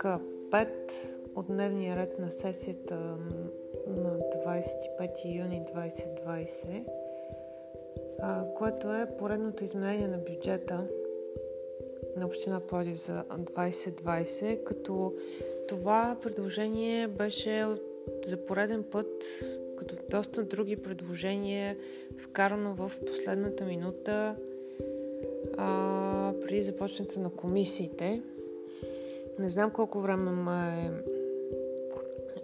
точка 5 от дневния ред на сесията на 25 юни 2020, а, което е поредното изменение на бюджета на Община Плодив за 2020, като това предложение беше за пореден път, като доста други предложения, вкарано в последната минута а, преди започването на комисиите. Не знам колко време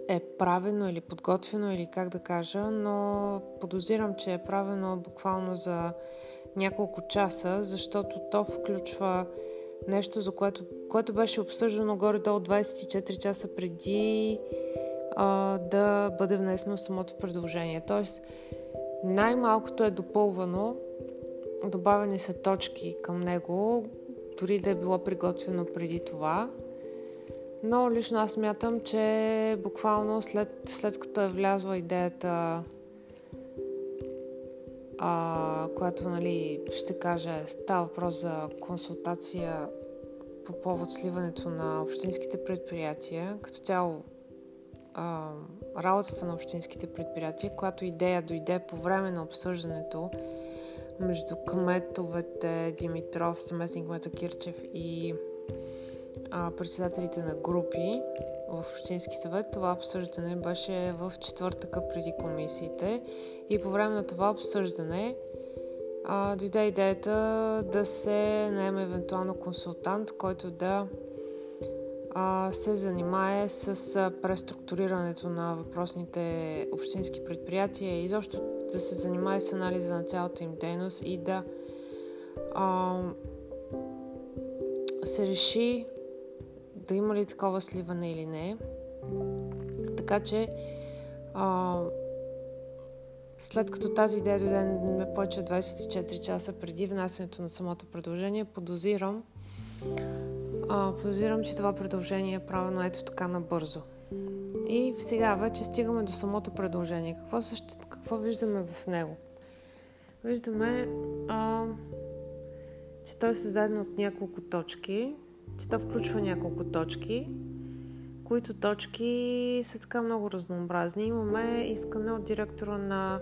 е, е правено или подготвено или как да кажа, но подозирам, че е правено буквално за няколко часа, защото то включва нещо, за което, което беше обсъждано горе-долу 24 часа преди а, да бъде внесено самото предложение. Тоест, най-малкото е допълвано, добавени са точки към него, дори да е било приготвено преди това. Но лично аз мятам, че буквално след, след като е влязла идеята, а, която, нали, ще кажа, става въпрос за консултация по повод сливането на общинските предприятия, като цяло а, работата на общинските предприятия, която идея дойде по време на обсъждането между кметовете Димитров, заместник Мета Кирчев и а, председателите на групи в Общински съвет. Това обсъждане беше в четвъртъка преди комисиите и по време на това обсъждане а, дойде идеята да се наеме евентуално консултант, който да а, се занимае с а, преструктурирането на въпросните общински предприятия и изобщо да се занимае с анализа на цялата им дейност и да а, се реши да има ли такова сливане или не. Така че а, след като тази идея дойде не повече от 24 часа преди внасянето на самото предложение, подозирам, а, подозирам, че това предложение е правено ето така набързо. И сега вече стигаме до самото предложение. Какво, също, какво виждаме в него? Виждаме, а, че той е създаден от няколко точки, че то включва няколко точки, които точки са така много разнообразни. Имаме искане от директора на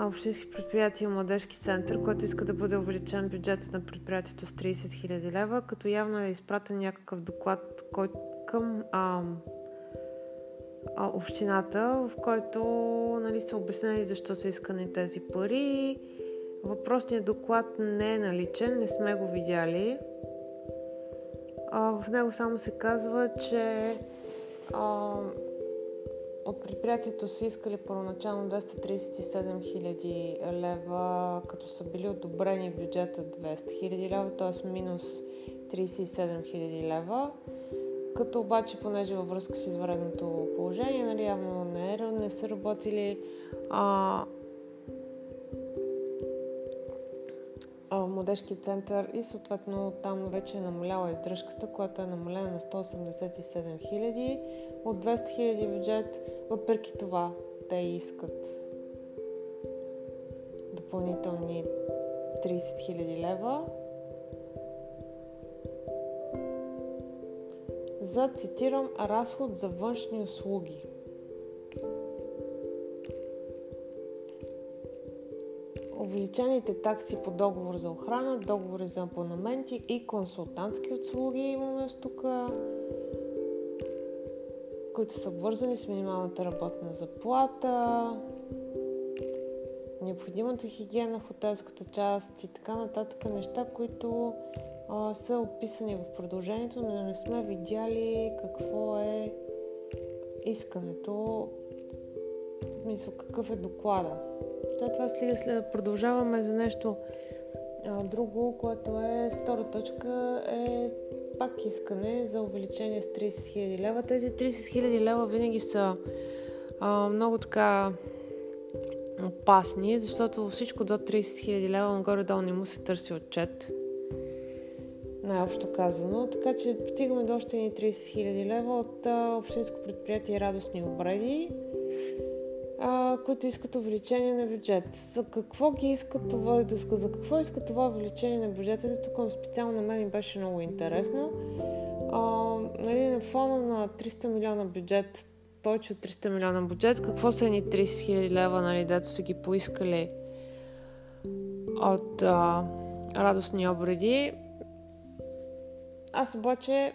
Общински предприятия младежки център, който иска да бъде увеличен бюджетът на предприятието с 30 000 лева, като явно е изпратен някакъв доклад кой, към а, а, общината, в който нали, са обяснени защо са искани тези пари. Въпросният доклад не е наличен, не сме го видяли. В него само се казва, че а, от предприятието са искали първоначално 237 000 лева, като са били одобрени бюджета 200 000 лева, т.е. минус 37 000 лева. Като обаче, понеже във връзка с изваредното положение, нали, явно не, не са работили а, младежки център и съответно там вече е намаляла издръжката, която е намалена на 187 хиляди от 200 хиляди бюджет. Въпреки това те искат допълнителни 30 хиляди лева за, цитирам, разход за външни услуги. Увеличените такси по договор за охрана, договори за абонаменти и консултантски услуги имаме тук, които са вързани с минималната работна заплата, необходимата хигиена в хотелската част и така нататък неща, които а, са описани в продължението, но не сме видяли какво е искането, мисля, какъв е доклада. След това след, продължаваме за нещо а, друго, което е втора точка е пак искане за увеличение с 30 000 лева. Тези 30 000 лева винаги са а, много така опасни, защото всичко до 30 000 лева горе-долу не му се търси отчет. Най-общо казано. Така че стигаме до още ни 30 000 лева от а, Общинско предприятие Радостни обреди а, които искат увеличение на бюджет. За какво ги искат това, за какво искат това увеличение на бюджета? Тук специално на мен беше много интересно. А, нали, на фона на 300 милиона бюджет, повече от 300 милиона бюджет, какво са ни 30 хиляди лева, нали, дето са ги поискали от а, радостни обреди. Аз обаче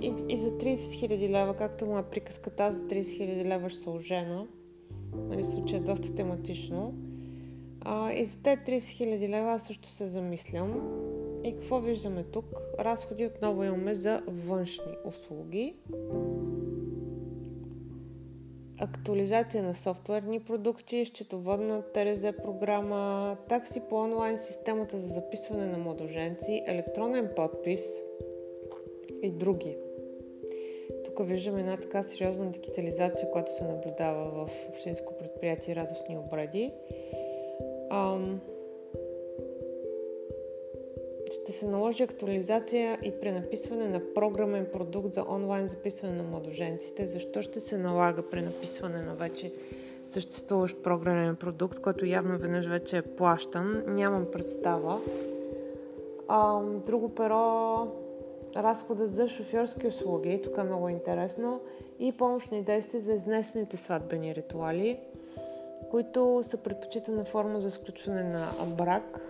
и, и за 30 хиляди лева, както му е приказката, аз за 30 хиляди лева ще се ожена. Нали, случай е доста тематично. А, и за те 30 хиляди лева аз също се замислям. И какво виждаме тук? Разходи отново имаме за външни услуги. Актуализация на софтуерни продукти, счетоводна ТРЗ програма, такси по онлайн системата за записване на младоженци, електронен подпис и други. Тук виждаме една така сериозна дигитализация, която се наблюдава в общинско предприятие Радостни обреди. Ам, ще се наложи актуализация и пренаписване на програмен продукт за онлайн записване на младоженците. Защо ще се налага пренаписване на вече съществуващ програмен продукт, който явно веднъж вече е плащан? Нямам представа. Ам, друго перо разходът за шофьорски услуги, тук е много интересно, и помощни действия за изнесените сватбени ритуали, които са предпочитана форма за сключване на брак,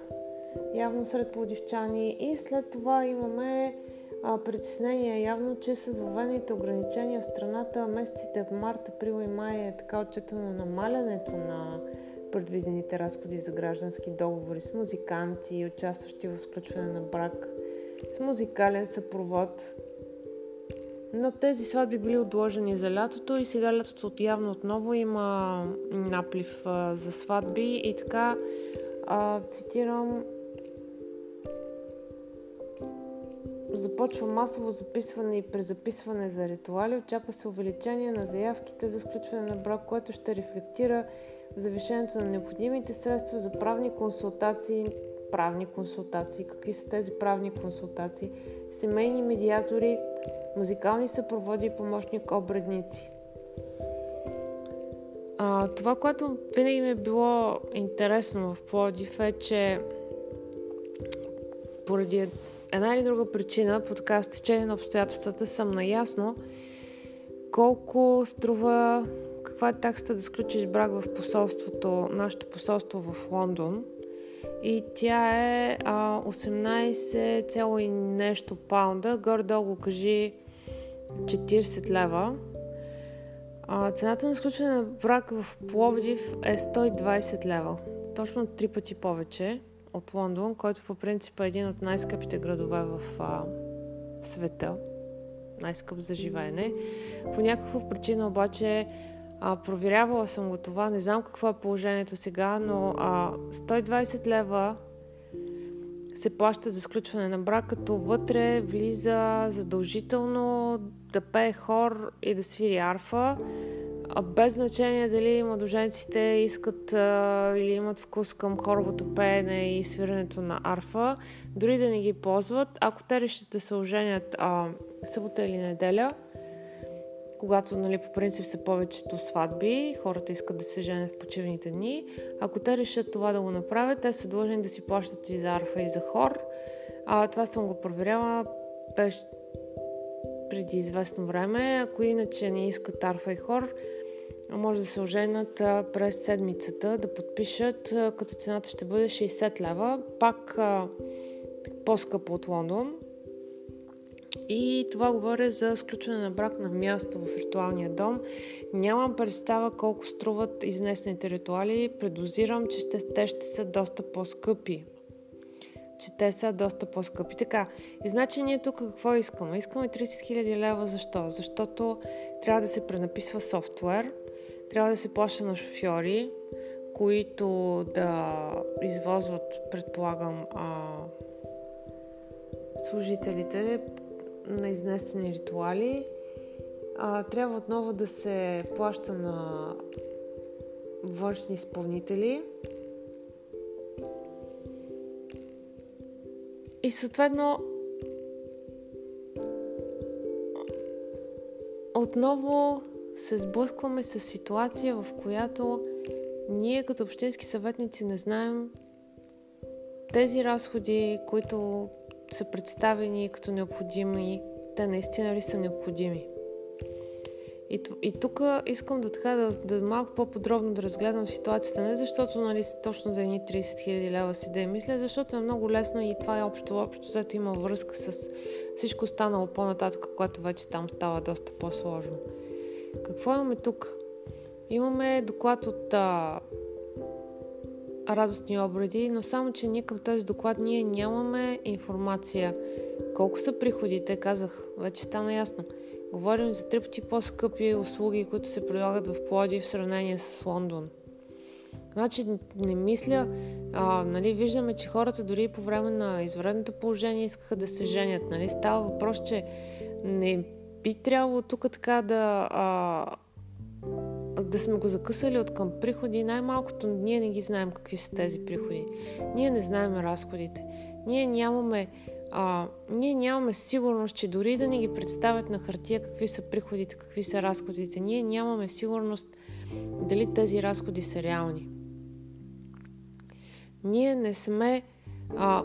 явно сред плодивчани. И след това имаме а, притеснение явно, че с въведените ограничения в страната месеците март, април и май е така отчетено намалянето на предвидените разходи за граждански договори с музиканти, участващи в сключване на брак с музикален съпровод. Но тези сватби били отложени за лятото и сега лятото явно отново има наплив за сватби и така а, цитирам започва масово записване и презаписване за ритуали. Очаква се увеличение на заявките за сключване на брак, което ще рефлектира завишението на необходимите средства за правни консултации правни консултации. Какви са тези правни консултации? Семейни медиатори, музикални съпроводи и помощник обредници. А, това, което винаги ми е било интересно в Плодив е, че поради една или друга причина, по така стечение на обстоятелствата, съм наясно колко струва, каква е таксата да сключиш брак в посолството, нашето посолство в Лондон – и тя е а, 18, и нещо паунда, горе-долу кажи 40 лева. А, цената на сключване на брак в Пловдив е 120 лева. Точно три пъти повече от Лондон, който по принцип е един от най-скъпите градове в а, света. Най-скъп за живеене. По някаква причина обаче а, проверявала съм го това, не знам какво е положението сега, но а, 120 лева се плаща за сключване на брак, като вътре влиза задължително да пее хор и да свири арфа, а без значение дали младоженците искат а, или имат вкус към хоровото пеене и свирането на арфа, дори да не ги ползват. Ако те решат да се оженят а, събота или неделя, когато нали, по принцип са повечето сватби, хората искат да се женят в почивните дни. Ако те решат това да го направят, те са длъжни да си плащат и за арфа и за хор. А, това съм го проверяла беше преди известно време. Ако иначе не искат арфа и хор, може да се оженят през седмицата, да подпишат, като цената ще бъде 60 лева. Пак по-скъпо от Лондон. И това говоря за сключване на брак на място в ритуалния дом. Нямам представа колко струват изнесените ритуали. Предозирам, че ще, те ще са доста по-скъпи. Че те са доста по-скъпи. Така, и значи ние тук какво искаме? Искаме 30 000 лева. Защо? Защото трябва да се пренаписва софтуер, трябва да се плаща на шофьори, които да извозват, предполагам, а, служителите на изнесени ритуали. А, трябва отново да се плаща на външни изпълнители. И съответно отново се сблъскваме с ситуация, в която ние като общински съветници не знаем тези разходи, които са представени като необходими, те наистина ли са необходими. И, и тук искам да така да, да малко по-подробно да разгледам ситуацията, не защото нали, точно за едни 30 хиляди лева си да мисля, защото е много лесно и това е общо, общо, зато има връзка с всичко останало по-нататък, което вече там става доста по-сложно. Какво имаме тук? Имаме доклад от а, радостни обреди, но само, че ние към този доклад ние нямаме информация колко са приходите, казах, вече стана ясно. Говорим за три пъти по-скъпи услуги, които се предлагат в Плоди в сравнение с Лондон. Значи не мисля, а, нали, виждаме, че хората дори по време на извредното положение искаха да се женят. Нали? Става въпрос, че не би трябвало тук така да, а, да сме го закъсали от към приходи. Най-малкото ние не ги знаем какви са тези приходи. Ние не знаем разходите. Ние нямаме а, ние нямаме сигурност, че дори да ни ги представят на хартия какви са приходите, какви са разходите, ние нямаме сигурност дали тези разходи са реални. Ние не сме а,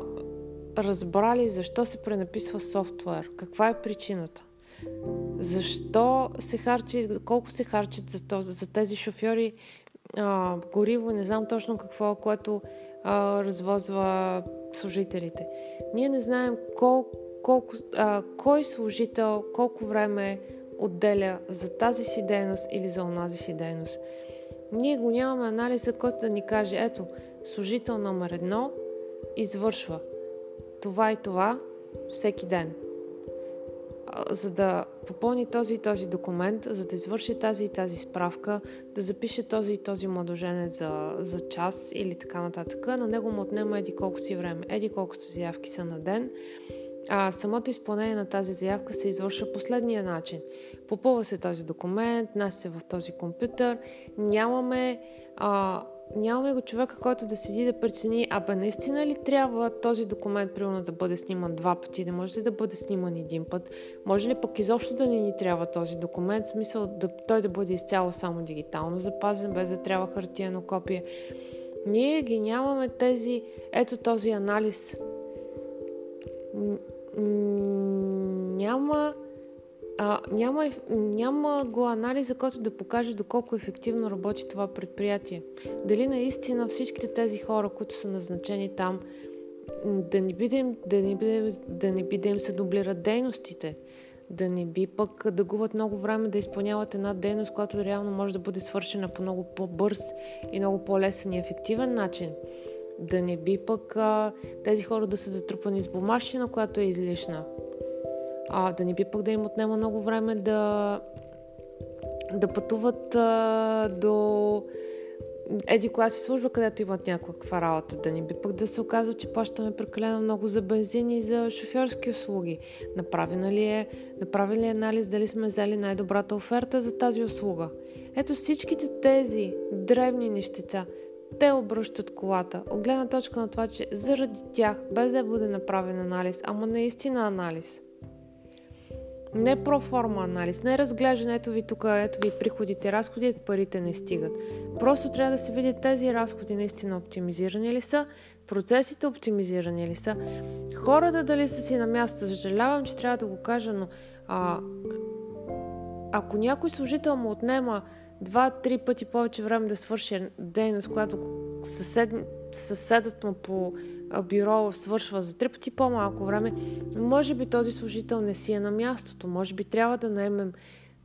разбрали защо се пренаписва софтуер, каква е причината. Защо се харчи, колко се харчат за, този, за тези шофьори а, гориво, не знам точно какво, което а, развозва служителите. Ние не знаем кол, колко, а, кой служител колко време отделя за тази си дейност или за онази си дейност. Ние го нямаме анализа, който да ни каже, ето, служител номер едно извършва това и това всеки ден за да попълни този и този документ, за да извърши тази и тази справка, да запише този и този младоженец за, за час или така нататък. На него му отнема еди колко си време, еди колко заявки са на ден. А самото изпълнение на тази заявка се извършва последния начин. Попълва се този документ, нас се в този компютър, нямаме а, нямаме го човека, който да седи да прецени, абе наистина ли трябва този документ, примерно, да бъде сниман два пъти, да може ли да бъде сниман един път, може ли пък изобщо да не ни трябва този документ, в смисъл да, той да бъде изцяло само дигитално запазен, без да трябва хартиено копие. Ние ги нямаме тези, ето този анализ. Няма а, няма, няма го анализа, който да покаже доколко ефективно работи това предприятие. Дали наистина всичките тези хора, които са назначени там, да не би да, не би, да, не би да им се дублират дейностите, да не би пък да губят много време да изпълняват една дейност, която реално може да бъде свършена по много по-бърз и много по-лесен и ефективен начин. Да не би пък а, тези хора да са затрупани с бумащина, която е излишна а, да не би пък да им отнема много време да, да пътуват а, до еди коя си служба, където имат някаква работа. Да не би пък да се оказва, че плащаме прекалено много за бензин и за шофьорски услуги. Направена ли е, направен ли е анализ дали сме взели най-добрата оферта за тази услуга? Ето всичките тези древни нещица, те обръщат колата. От гледна точка на това, че заради тях, без да бъде направен анализ, ама наистина анализ – не проформа анализ, не разглеждане, ето ви тук, ето ви приходите, разходите, парите не стигат. Просто трябва да се видят тези разходи наистина оптимизирани ли са, процесите оптимизирани ли са, хората дали са си на място. Съжалявам, че трябва да го кажа, но а, ако някой служител му отнема два-три пъти повече време да свърши дейност, която съсед, съседът му по бюро свършва за три пъти по-малко време, може би този служител не си е на мястото. Може би трябва да наемем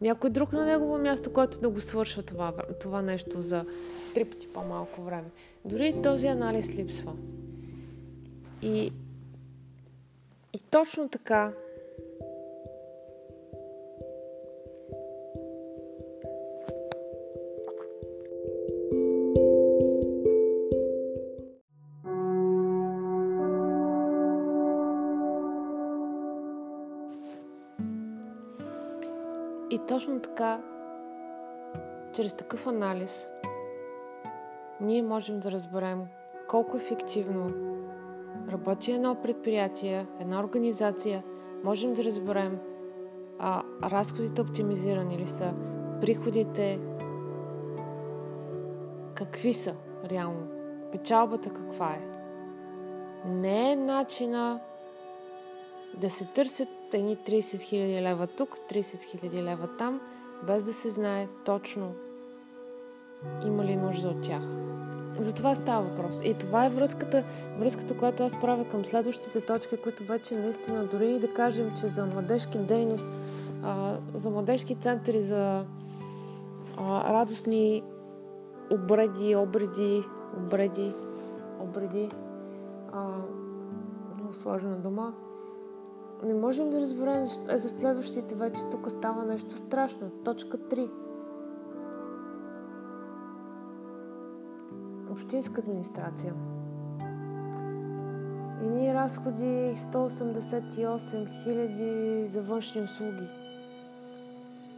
някой друг на негово място, който да го свършва това, това нещо за три пъти по-малко време. Дори този анализ липсва. И, и точно така точно така, чрез такъв анализ, ние можем да разберем колко ефективно работи едно предприятие, една организация, можем да разберем а, разходите оптимизирани ли са, приходите какви са реално, печалбата каква е. Не е начина да се търсят едни 30 000 лева тук, 30 000 лева там, без да се знае точно има ли нужда от тях. За това става въпрос. И това е връзката, връзката, която аз правя към следващите точки, които вече наистина, дори и да кажем, че за младежки дейност, а, за младежки центри, за а, радостни обреди, обреди, обреди, обреди, а, много сложена дума, не можем да разберем, ето следващите вече тук става нещо страшно. Точка 3. Общинска администрация. Едни разходи 188 000 за външни услуги.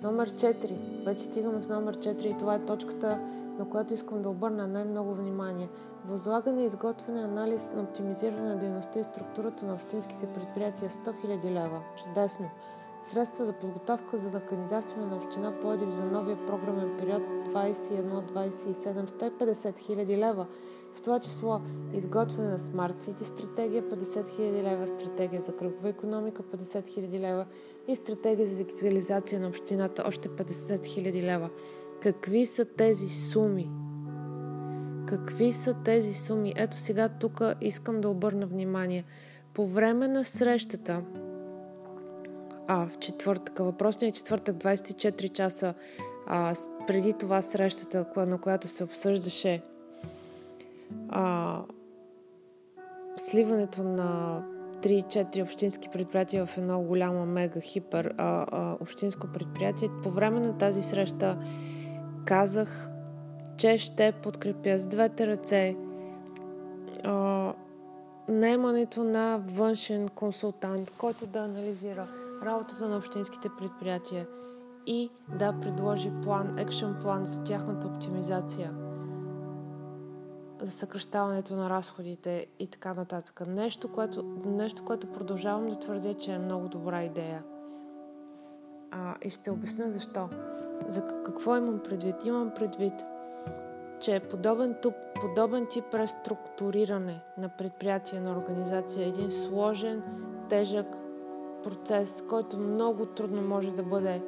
Номер 4. Вече стигаме с номер 4 и това е точката, на която искам да обърна най-много внимание. Възлагане, изготвяне, анализ на оптимизиране на дейността и структурата на общинските предприятия 100 000 лева. Чудесно! Средства за подготовка за да кандидатстване на община Плодив за новия програмен период 21-27 150 000 лева. В това число изготвяне на Smart City стратегия 50 000 лева, стратегия за кръгова економика 50 000 лева и стратегия за дигитализация на общината още 50 000 лева. Какви са тези суми? Какви са тези суми? Ето сега тук искам да обърна внимание. По време на срещата, а, в четвъртък, въпросният четвъртък, 24 часа а, преди това срещата, на която се обсъждаше а, сливането на 3-4 общински предприятия в едно голямо мега хипер а, а, общинско предприятие. По време на тази среща казах, че ще подкрепя с двете ръце а, наемането на външен консултант, който да анализира работата на общинските предприятия и да предложи план, екшен план за тяхната оптимизация, за съкръщаването на разходите и така нататък. Нещо което, нещо, което продължавам да твърдя, че е много добра идея. А, и ще обясня защо. За какво имам предвид? Имам предвид, че подобен, туп, подобен тип преструктуриране на предприятие, на организация е един сложен, тежък процес, който много трудно може да бъде,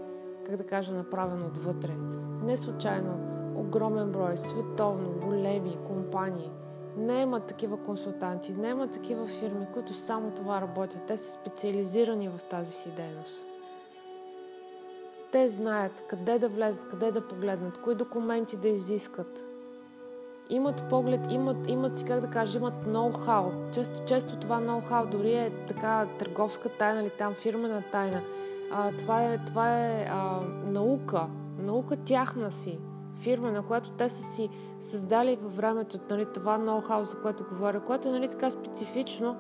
как да кажа, направен отвътре. Не случайно, огромен брой, световно, големи компании не имат такива консултанти, не имат такива фирми, които само това работят. Те са специализирани в тази си дейност. Те знаят къде да влезат, къде да погледнат, кои документи да изискат. Имат поглед, имат, имат си, как да кажа, имат ноу-хау. Често, често това ноу-хау дори е така търговска тайна или там фирмена тайна. А, това е, това е а, наука, наука тяхна си, фирма, на която те са си създали във времето нали, това ноу-хау, за което говоря, което е нали, така специфично,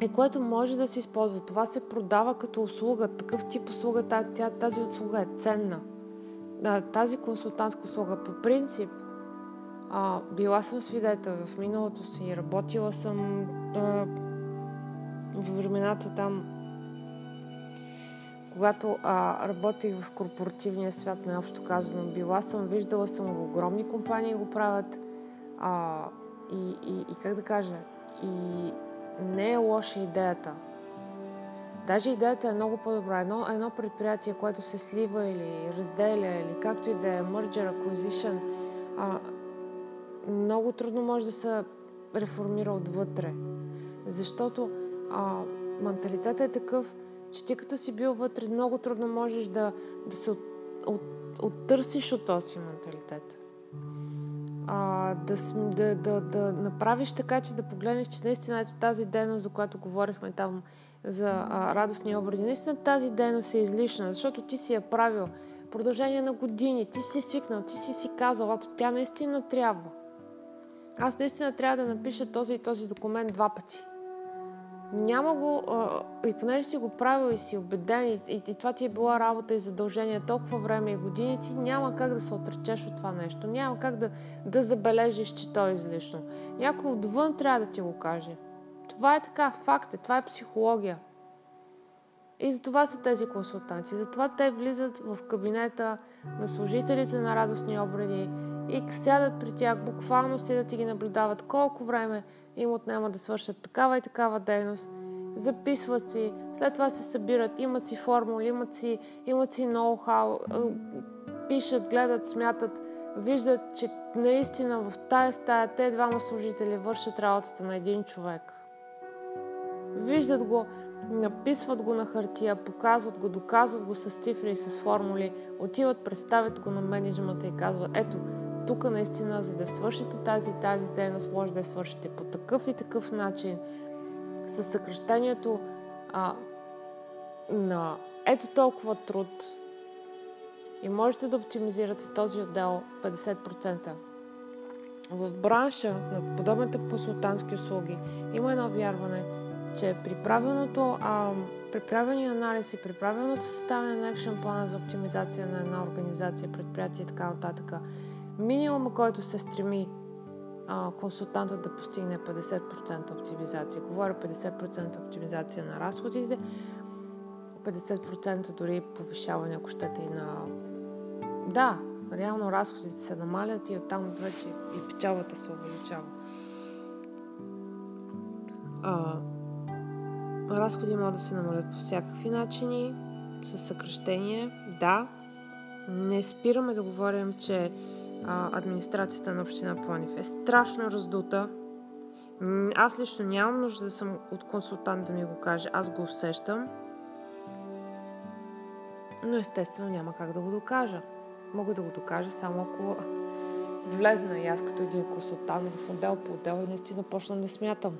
е което може да се използва. Това се продава като услуга, такъв тип услуга, тази услуга е ценна. Тази консултантска услуга по принцип а, била съм свидетел в миналото си, работила съм а, в времената там, когато а, работих в корпоративния свят, наобщо казано, била съм, виждала съм го, огромни компании го правят а, и, и, и как да кажа, и не е лоша идеята. Даже идеята е много по-добра. Едно, едно предприятие, което се слива или разделя, или както и да е, merger, acquisition, а, много трудно може да се реформира отвътре. Защото а, менталитетът е такъв, че ти като си бил вътре, много трудно можеш да, да се от, от, оттърсиш от този менталитет а, да, да, да, да направиш така, че да погледнеш, че наистина ето тази дейност, за която говорихме там за а, радостни обради, наистина тази дейност е излишна, защото ти си я правил продължение на години, ти си свикнал, ти си си казал, ето тя наистина трябва. Аз наистина трябва да напиша този и този документ два пъти. Няма го, а, и понеже си го правил и си убеден, и, и, и това ти е била работа и задължение толкова време и години, ти няма как да се отречеш от това нещо. Няма как да, да забележиш, че то е излишно. Някой отвън трябва да ти го каже. Това е така, факт е, това е психология. И за това са тези консултанти. Затова те влизат в кабинета на служителите на радостни обреди и сядат при тях, буквално седят и ги наблюдават колко време им отнема да свършат такава и такава дейност. Записват си, след това се събират, имат си формули, имат си, имат си ноу-хау, пишат, гледат, смятат, виждат, че наистина в тая стая те двама служители вършат работата на един човек. Виждат го, написват го на хартия, показват го, доказват го с цифри и с формули, отиват, представят го на менеджмента и казват, ето, тук наистина, за да свършите тази и тази дейност, може да я свършите по такъв и такъв начин, с съкрещението а, на ето толкова труд и можете да оптимизирате този отдел 50%. В бранша на подобните консултантски услуги има едно вярване, че при правилното, а, при правилния анализ и при правилното съставяне на екшен плана за оптимизация на една организация, предприятие и така нататък, минимума, който се стреми а, консултантът да постигне 50% оптимизация. Говоря 50% оптимизация на разходите, 50% дори повишаване, ако щете, и на... Да, реално разходите се намалят и оттам вече и печалбата се увеличава. А, разходи могат да се намалят по всякакви начини, с съкръщение, да. Не спираме да говорим, че администрацията на община Планив е страшно раздута. Аз лично нямам нужда да съм от консултант да ми го каже. Аз го усещам. Но естествено няма как да го докажа. Мога да го докажа само ако влезна и аз като един консултант в отдел по отдел и наистина почна да смятам.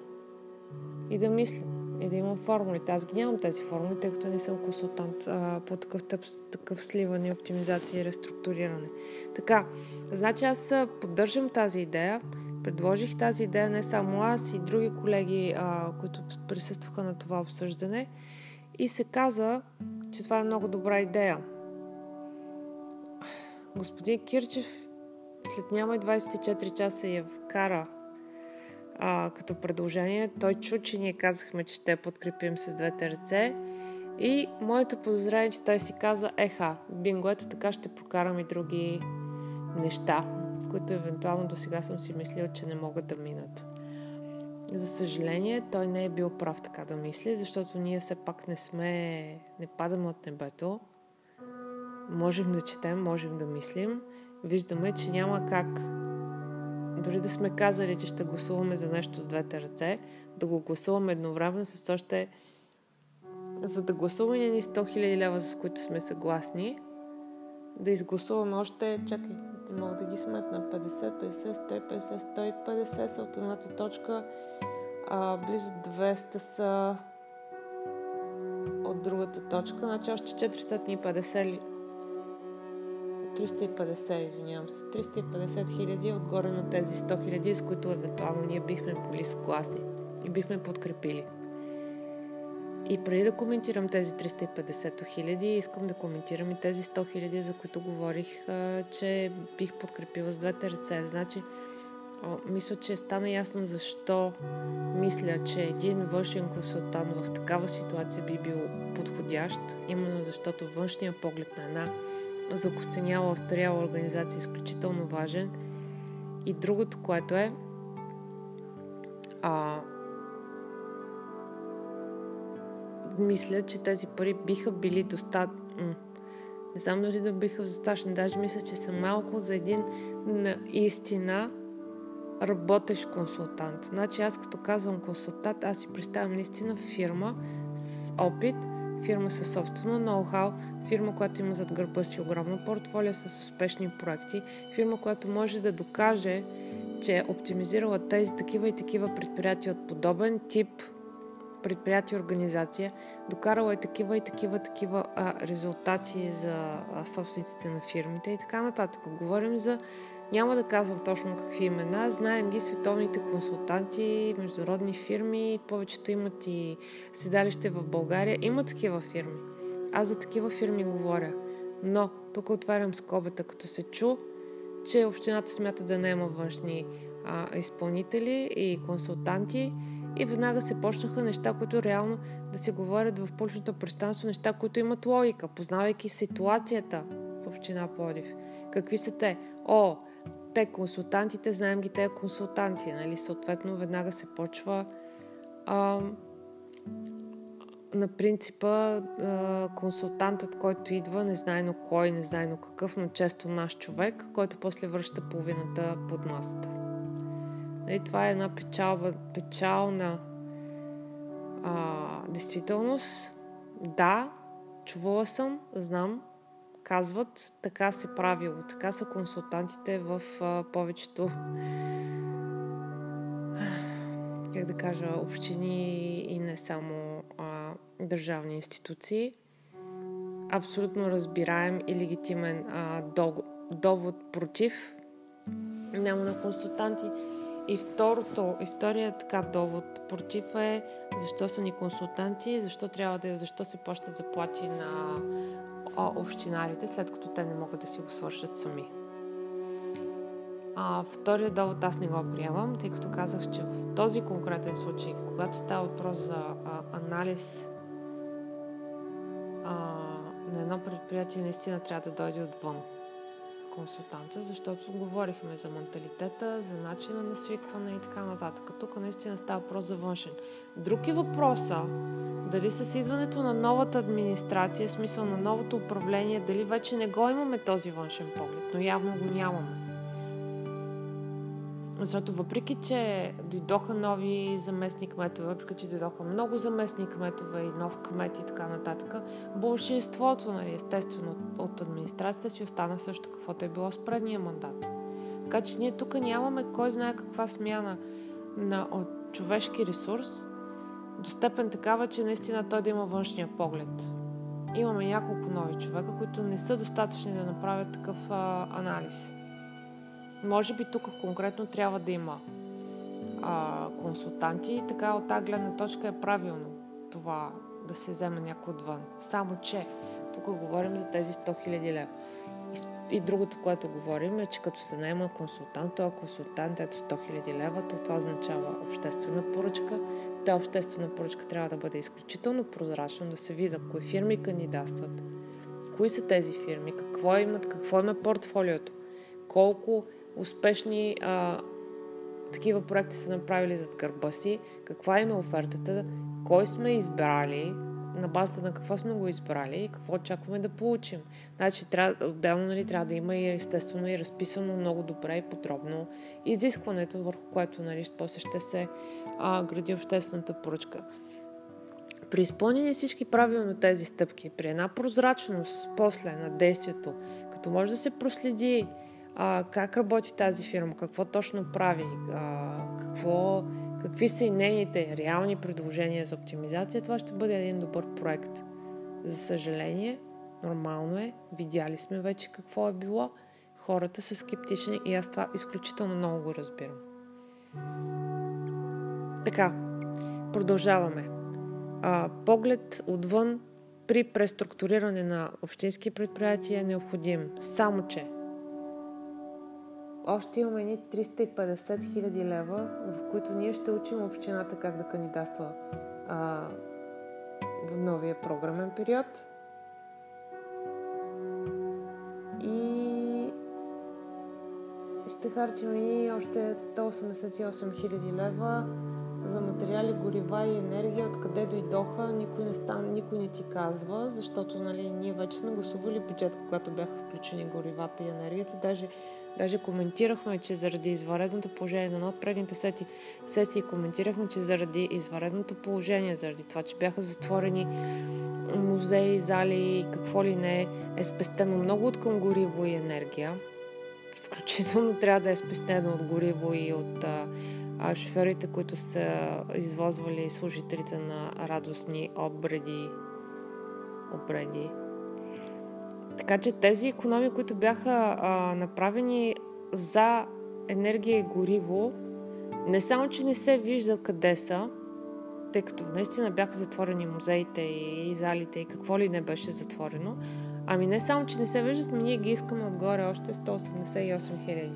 И да мисля. И да имам формулите. Аз ги нямам тези формули, тъй като не съм консултант а, по такъв, тъп, такъв сливане, оптимизация и реструктуриране. Така, значи аз поддържам тази идея. Предложих тази идея не само аз и други колеги, а, които присъстваха на това обсъждане. И се каза, че това е много добра идея. Господин Кирчев след няма и 24 часа я вкара а, като предложение. Той чу, че ние казахме, че ще подкрепим с двете ръце. И моето подозрение, че той си каза, еха, бинго, ето така ще прокарам и други неща, които евентуално до сега съм си мислил, че не могат да минат. За съжаление, той не е бил прав така да мисли, защото ние все пак не сме, не падаме от небето. Можем да четем, можем да мислим. Виждаме, че няма как дори да сме казали, че ще гласуваме за нещо с двете ръце, да го гласуваме едновременно с още за да гласуваме ни 100 000 лева, с които сме съгласни, да изгласуваме още, чакай, мога да ги сметна, 50, 50, 150, 150 са от едната точка, а, близо 200 са от другата точка, значи още 450 ли 350, извинявам се, 350 хиляди отгоре на тези 100 хиляди, с които евентуално ние бихме били съгласни и бихме подкрепили. И преди да коментирам тези 350 хиляди, искам да коментирам и тези 100 хиляди, за които говорих, че бих подкрепила с двете ръце. Значи, мисля, че стана ясно защо мисля, че един външен консултант в такава ситуация би бил подходящ, именно защото външния поглед на една закостеняла, остаряла организация е изключително важен. И другото, което е а, мисля, че тези пари биха били достатъчни. Не знам дали да биха достатъчни. Даже мисля, че са малко за един наистина работещ консултант. Значи аз като казвам консултант, аз си представям наистина фирма с опит, фирма със собствено ноу-хау, фирма, която има зад гърба си огромно портфолио с успешни проекти, фирма, която може да докаже, че е оптимизирала тези такива и такива предприятия от подобен тип предприятие, организация, докарала е такива и такива такива а, резултати за а, собствениците на фирмите и така нататък. Говорим за, няма да казвам точно какви имена, знаем ги световните консултанти, международни фирми, повечето имат и седалище в България, има такива фирми. Аз за такива фирми говоря. Но, тук отварям скобета, като се чу, че общината смята да не има външни а, изпълнители и консултанти И веднага се почнаха неща, които реално да се говорят в публичното пространство, неща, които имат логика, познавайки ситуацията в община Плодив. Какви са те? О, те консултантите, знаем ги те консултанти, нали? Съответно, веднага се почва а, на принципа а, консултантът, който идва, не знае но кой, не знае но какъв, но често наш човек, който после връща половината под масата. Нали, това е една печалба, печална а, действителност. Да, чувала съм, знам, казват, така се правило, така са консултантите в а, повечето как да кажа, общини и не само а, държавни институции. Абсолютно разбираем и легитимен а, довод против няма на консултанти. И второто, и вторият така довод против е защо са ни консултанти, защо трябва да защо се плащат заплати на общинарите, след като те не могат да си го свършат сами. А, втория довод аз не го приемам, тъй като казах, че в този конкретен случай, когато става въпрос за а, анализ а, на едно предприятие, наистина трябва да дойде отвън консултанта, защото говорихме за менталитета, за начина на свикване и така нататък. Тук наистина става въпрос за външен. Друг е въпроса дали с идването на новата администрация, смисъл на новото управление, дали вече не го имаме този външен поглед, но явно го нямаме. Защото въпреки, че дойдоха нови заместни кметове, въпреки, че дойдоха много заместни кметове и нов кмет и така нататък, большинството, нали, естествено, от администрацията си остана също каквото е било с предния мандат. Така че ние тук нямаме кой знае каква смяна на от човешки ресурс, до степен такава, че наистина той да има външния поглед. Имаме няколко нови човека, които не са достатъчни да направят такъв а, анализ. Може би тук конкретно трябва да има а, консултанти и така от тази гледна точка е правилно това да се вземе някой отвън. Само, че тук говорим за тези 100 000 лева. И, другото, което говорим е, че като се наема консултант, това консултант ето 100 000 лева, то това означава обществена поръчка. Та обществена поръчка трябва да бъде изключително прозрачно, да се видят кои фирми кандидатстват, кои са тези фирми, какво имат, какво има портфолиото, колко успешни а, такива проекти са направили зад гърба си, каква им е офертата, кой сме избрали, на базата на какво сме го избрали и какво очакваме да получим. Значи, трябва, отделно нали, трябва да има и естествено и разписано много добре и подробно изискването, върху което нали, после ще се а, гради обществената поръчка. При изпълнение всички правилно тези стъпки, при една прозрачност после на действието, като може да се проследи а, как работи тази фирма, какво точно прави, а, какво, какви са и нейните реални предложения за оптимизация, това ще бъде един добър проект. За съжаление, нормално е, видяли сме вече какво е било, хората са скептични и аз това изключително много го разбирам. Така, продължаваме. А, поглед отвън при преструктуриране на общински предприятия е необходим. Само, че още имаме едни 350 хиляди лева, в които ние ще учим общината как да кандидатства а, в новия програмен период. И ще харчим и още 188 хиляди лева за материали, горива и енергия, откъде дойдоха, никой не, стан, никой не ти казва, защото нали, ние вече сме гласували бюджет, когато бяха включени горивата и енергията. Даже Даже коментирахме, че заради изваредното положение на от предните сети, сесии коментирахме, че заради изваредното положение, заради това, че бяха затворени музеи, зали и какво ли не, е спестено много от към гориво и енергия. Включително трябва да е спестено от гориво и от а, а шофьорите, които са извозвали служителите на радостни обреди, обреди така че тези економии, които бяха а, направени за енергия и гориво, не само, че не се вижда къде са, тъй като наистина бяха затворени музеите и залите и какво ли не беше затворено, ами не само, че не се виждат, но ние ги искаме отгоре още 188 хиляди.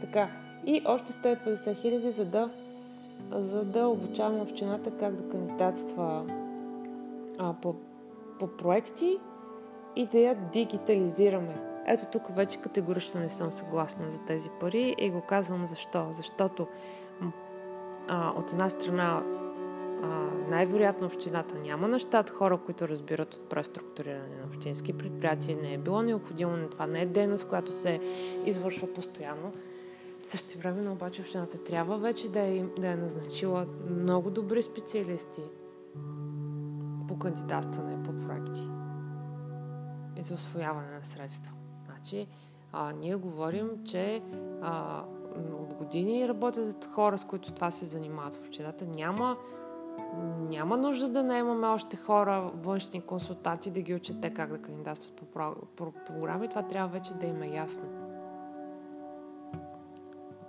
Така, и още 150 хиляди, за да за да обучаваме общината как да кандидатства а, по, по проекти и да я дигитализираме. Ето тук вече категорично не съм съгласна за тези пари и го казвам защо. Защото а, от една страна а, най-вероятно общината няма на щат хора, които разбират от преструктуриране на общински предприятия. Не е било необходимо, това не е дейност, която се извършва постоянно. Също време обаче общината трябва вече да е, да е назначила много добри специалисти по кандидатстване по проекти и за освояване на средства. Значи, а, ние говорим, че а, от години работят хора, с които това се занимават в общината. Няма, няма нужда да наемаме още хора, външни консултати, да ги учат те как да кандидатстват по, по, по програми. Това трябва вече да има ясно.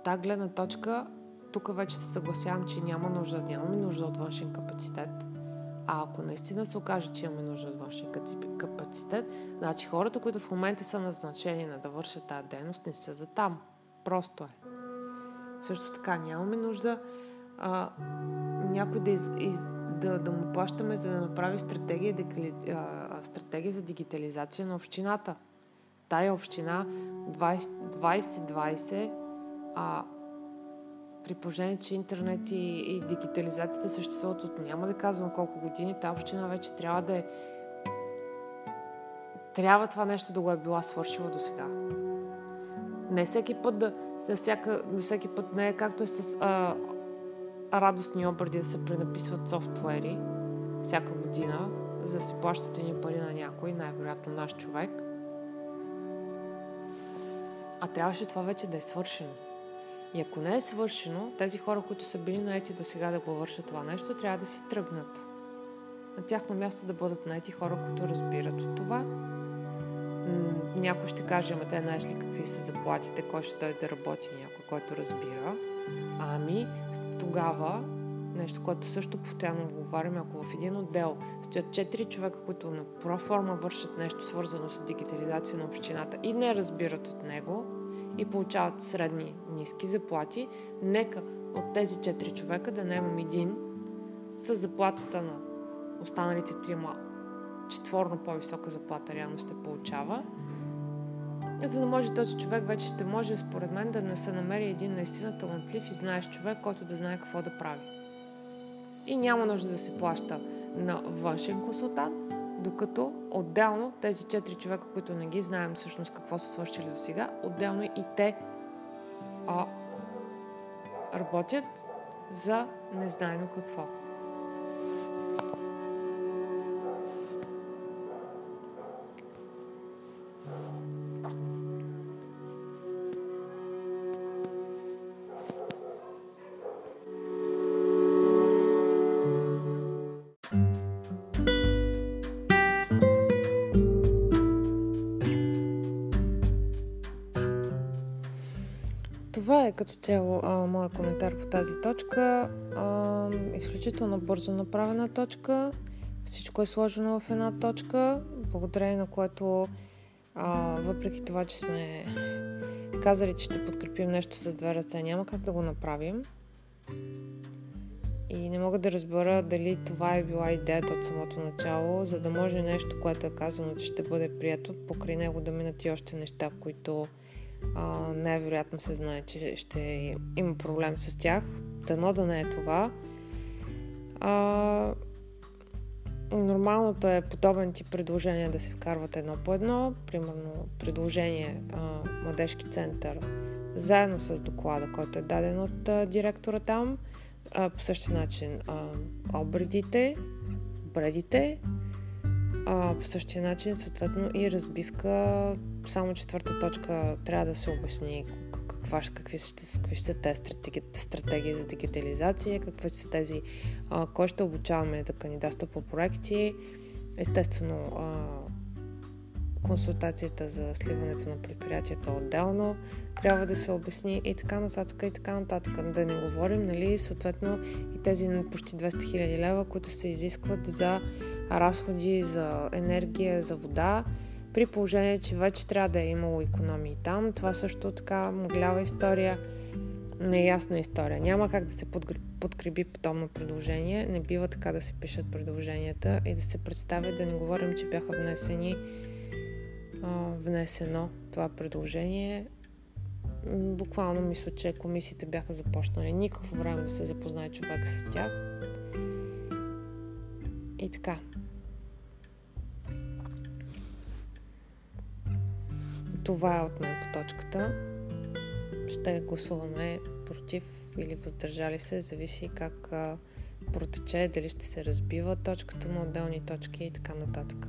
Тази гледна точка, тук вече се съгласявам, че няма нужда, нямаме нужда от външен капацитет. А ако наистина се окаже, че имаме нужда от външен капацитет, значи хората, които в момента са назначени на да вършат тази дейност, не са за там. Просто е. Също така нямаме нужда а, някой да, из, из, да, да му плащаме, за да направи стратегия, да, а, стратегия за дигитализация на общината. Тая община 2020 а, при положение, че интернет и, и дигитализацията съществуват от няма да казвам колко години, тази община вече трябва да е трябва това нещо да го е била свършила до сега. Не всеки път да, за всяка, да всеки път не е както е с а, радостни обради да се пренаписват софтуери всяка година, за да се плащат едни пари на някой, най-вероятно наш човек. А трябваше това вече да е свършено. И ако не е свършено, тези хора, които са били наети до сега да го вършат това нещо, трябва да си тръгнат. На тяхно място да бъдат наети хора, които разбират от това някой ще каже, ама те знаеш ли какви са заплатите, кой ще дойде да работи, някой, който разбира. Ами, тогава, нещо, което също постоянно говорим, ако в един отдел стоят четири човека, които на проформа вършат нещо свързано с дигитализация на общината и не разбират от него и получават средни ниски заплати, нека от тези четири човека да наемам един с заплатата на останалите трима. Четворно по-висока заплата реално ще получава. За да може този човек вече ще може, според мен, да не се намери един наистина талантлив и знаеш човек, който да знае какво да прави. И няма нужда да се плаща на външен консултант, докато отделно тези четири човека, които не ги знаем всъщност какво са свършили до сега, отделно и те а, работят за не знаем какво. Като цяло а, моя коментар по тази точка. А, изключително бързо направена точка. Всичко е сложено в една точка, благодарение на което, а, въпреки това, че сме казали, че ще подкрепим нещо с две ръце, няма как да го направим. И не мога да разбера дали това е била идеята от самото начало, за да може нещо, което е казано, че ще бъде прието, покрай него да минат и още неща, които най-вероятно се знае, че ще има проблем с тях. Дано да не е това. А, нормалното е подобен тип предложения да се вкарват едно по едно. Примерно предложение а, Младежки център заедно с доклада, който е даден от а, директора там. А, по същия начин а, обредите, бредите, а, по същия начин, съответно, и разбивка. Само четвърта точка трябва да се обясни каква, какви, ще, какви ще са тези стратегии, стратегии за дигитализация, какви са тези, а, кой ще обучаваме да кандидатства по проекти. Естествено, а, консултацията за сливането на предприятията отделно трябва да се обясни и така нататък и така нататък. Да не говорим, нали, съответно и тези почти 200 000 лева, които се изискват за разходи за енергия, за вода, при положение, че вече трябва да е имало економии там. Това също така мъглява история. неясна история. Няма как да се подкрепи подобно предложение. Не бива така да се пишат предложенията и да се представят, да не говорим, че бяха внесени внесено това предложение. Буквално мисля, че комисиите бяха започнали никакво време да се запознае човек с тях. И така. Това е от мен по точката. Ще гласуваме против или въздържали се, зависи как протече, дали ще се разбива точката на отделни точки и така нататък.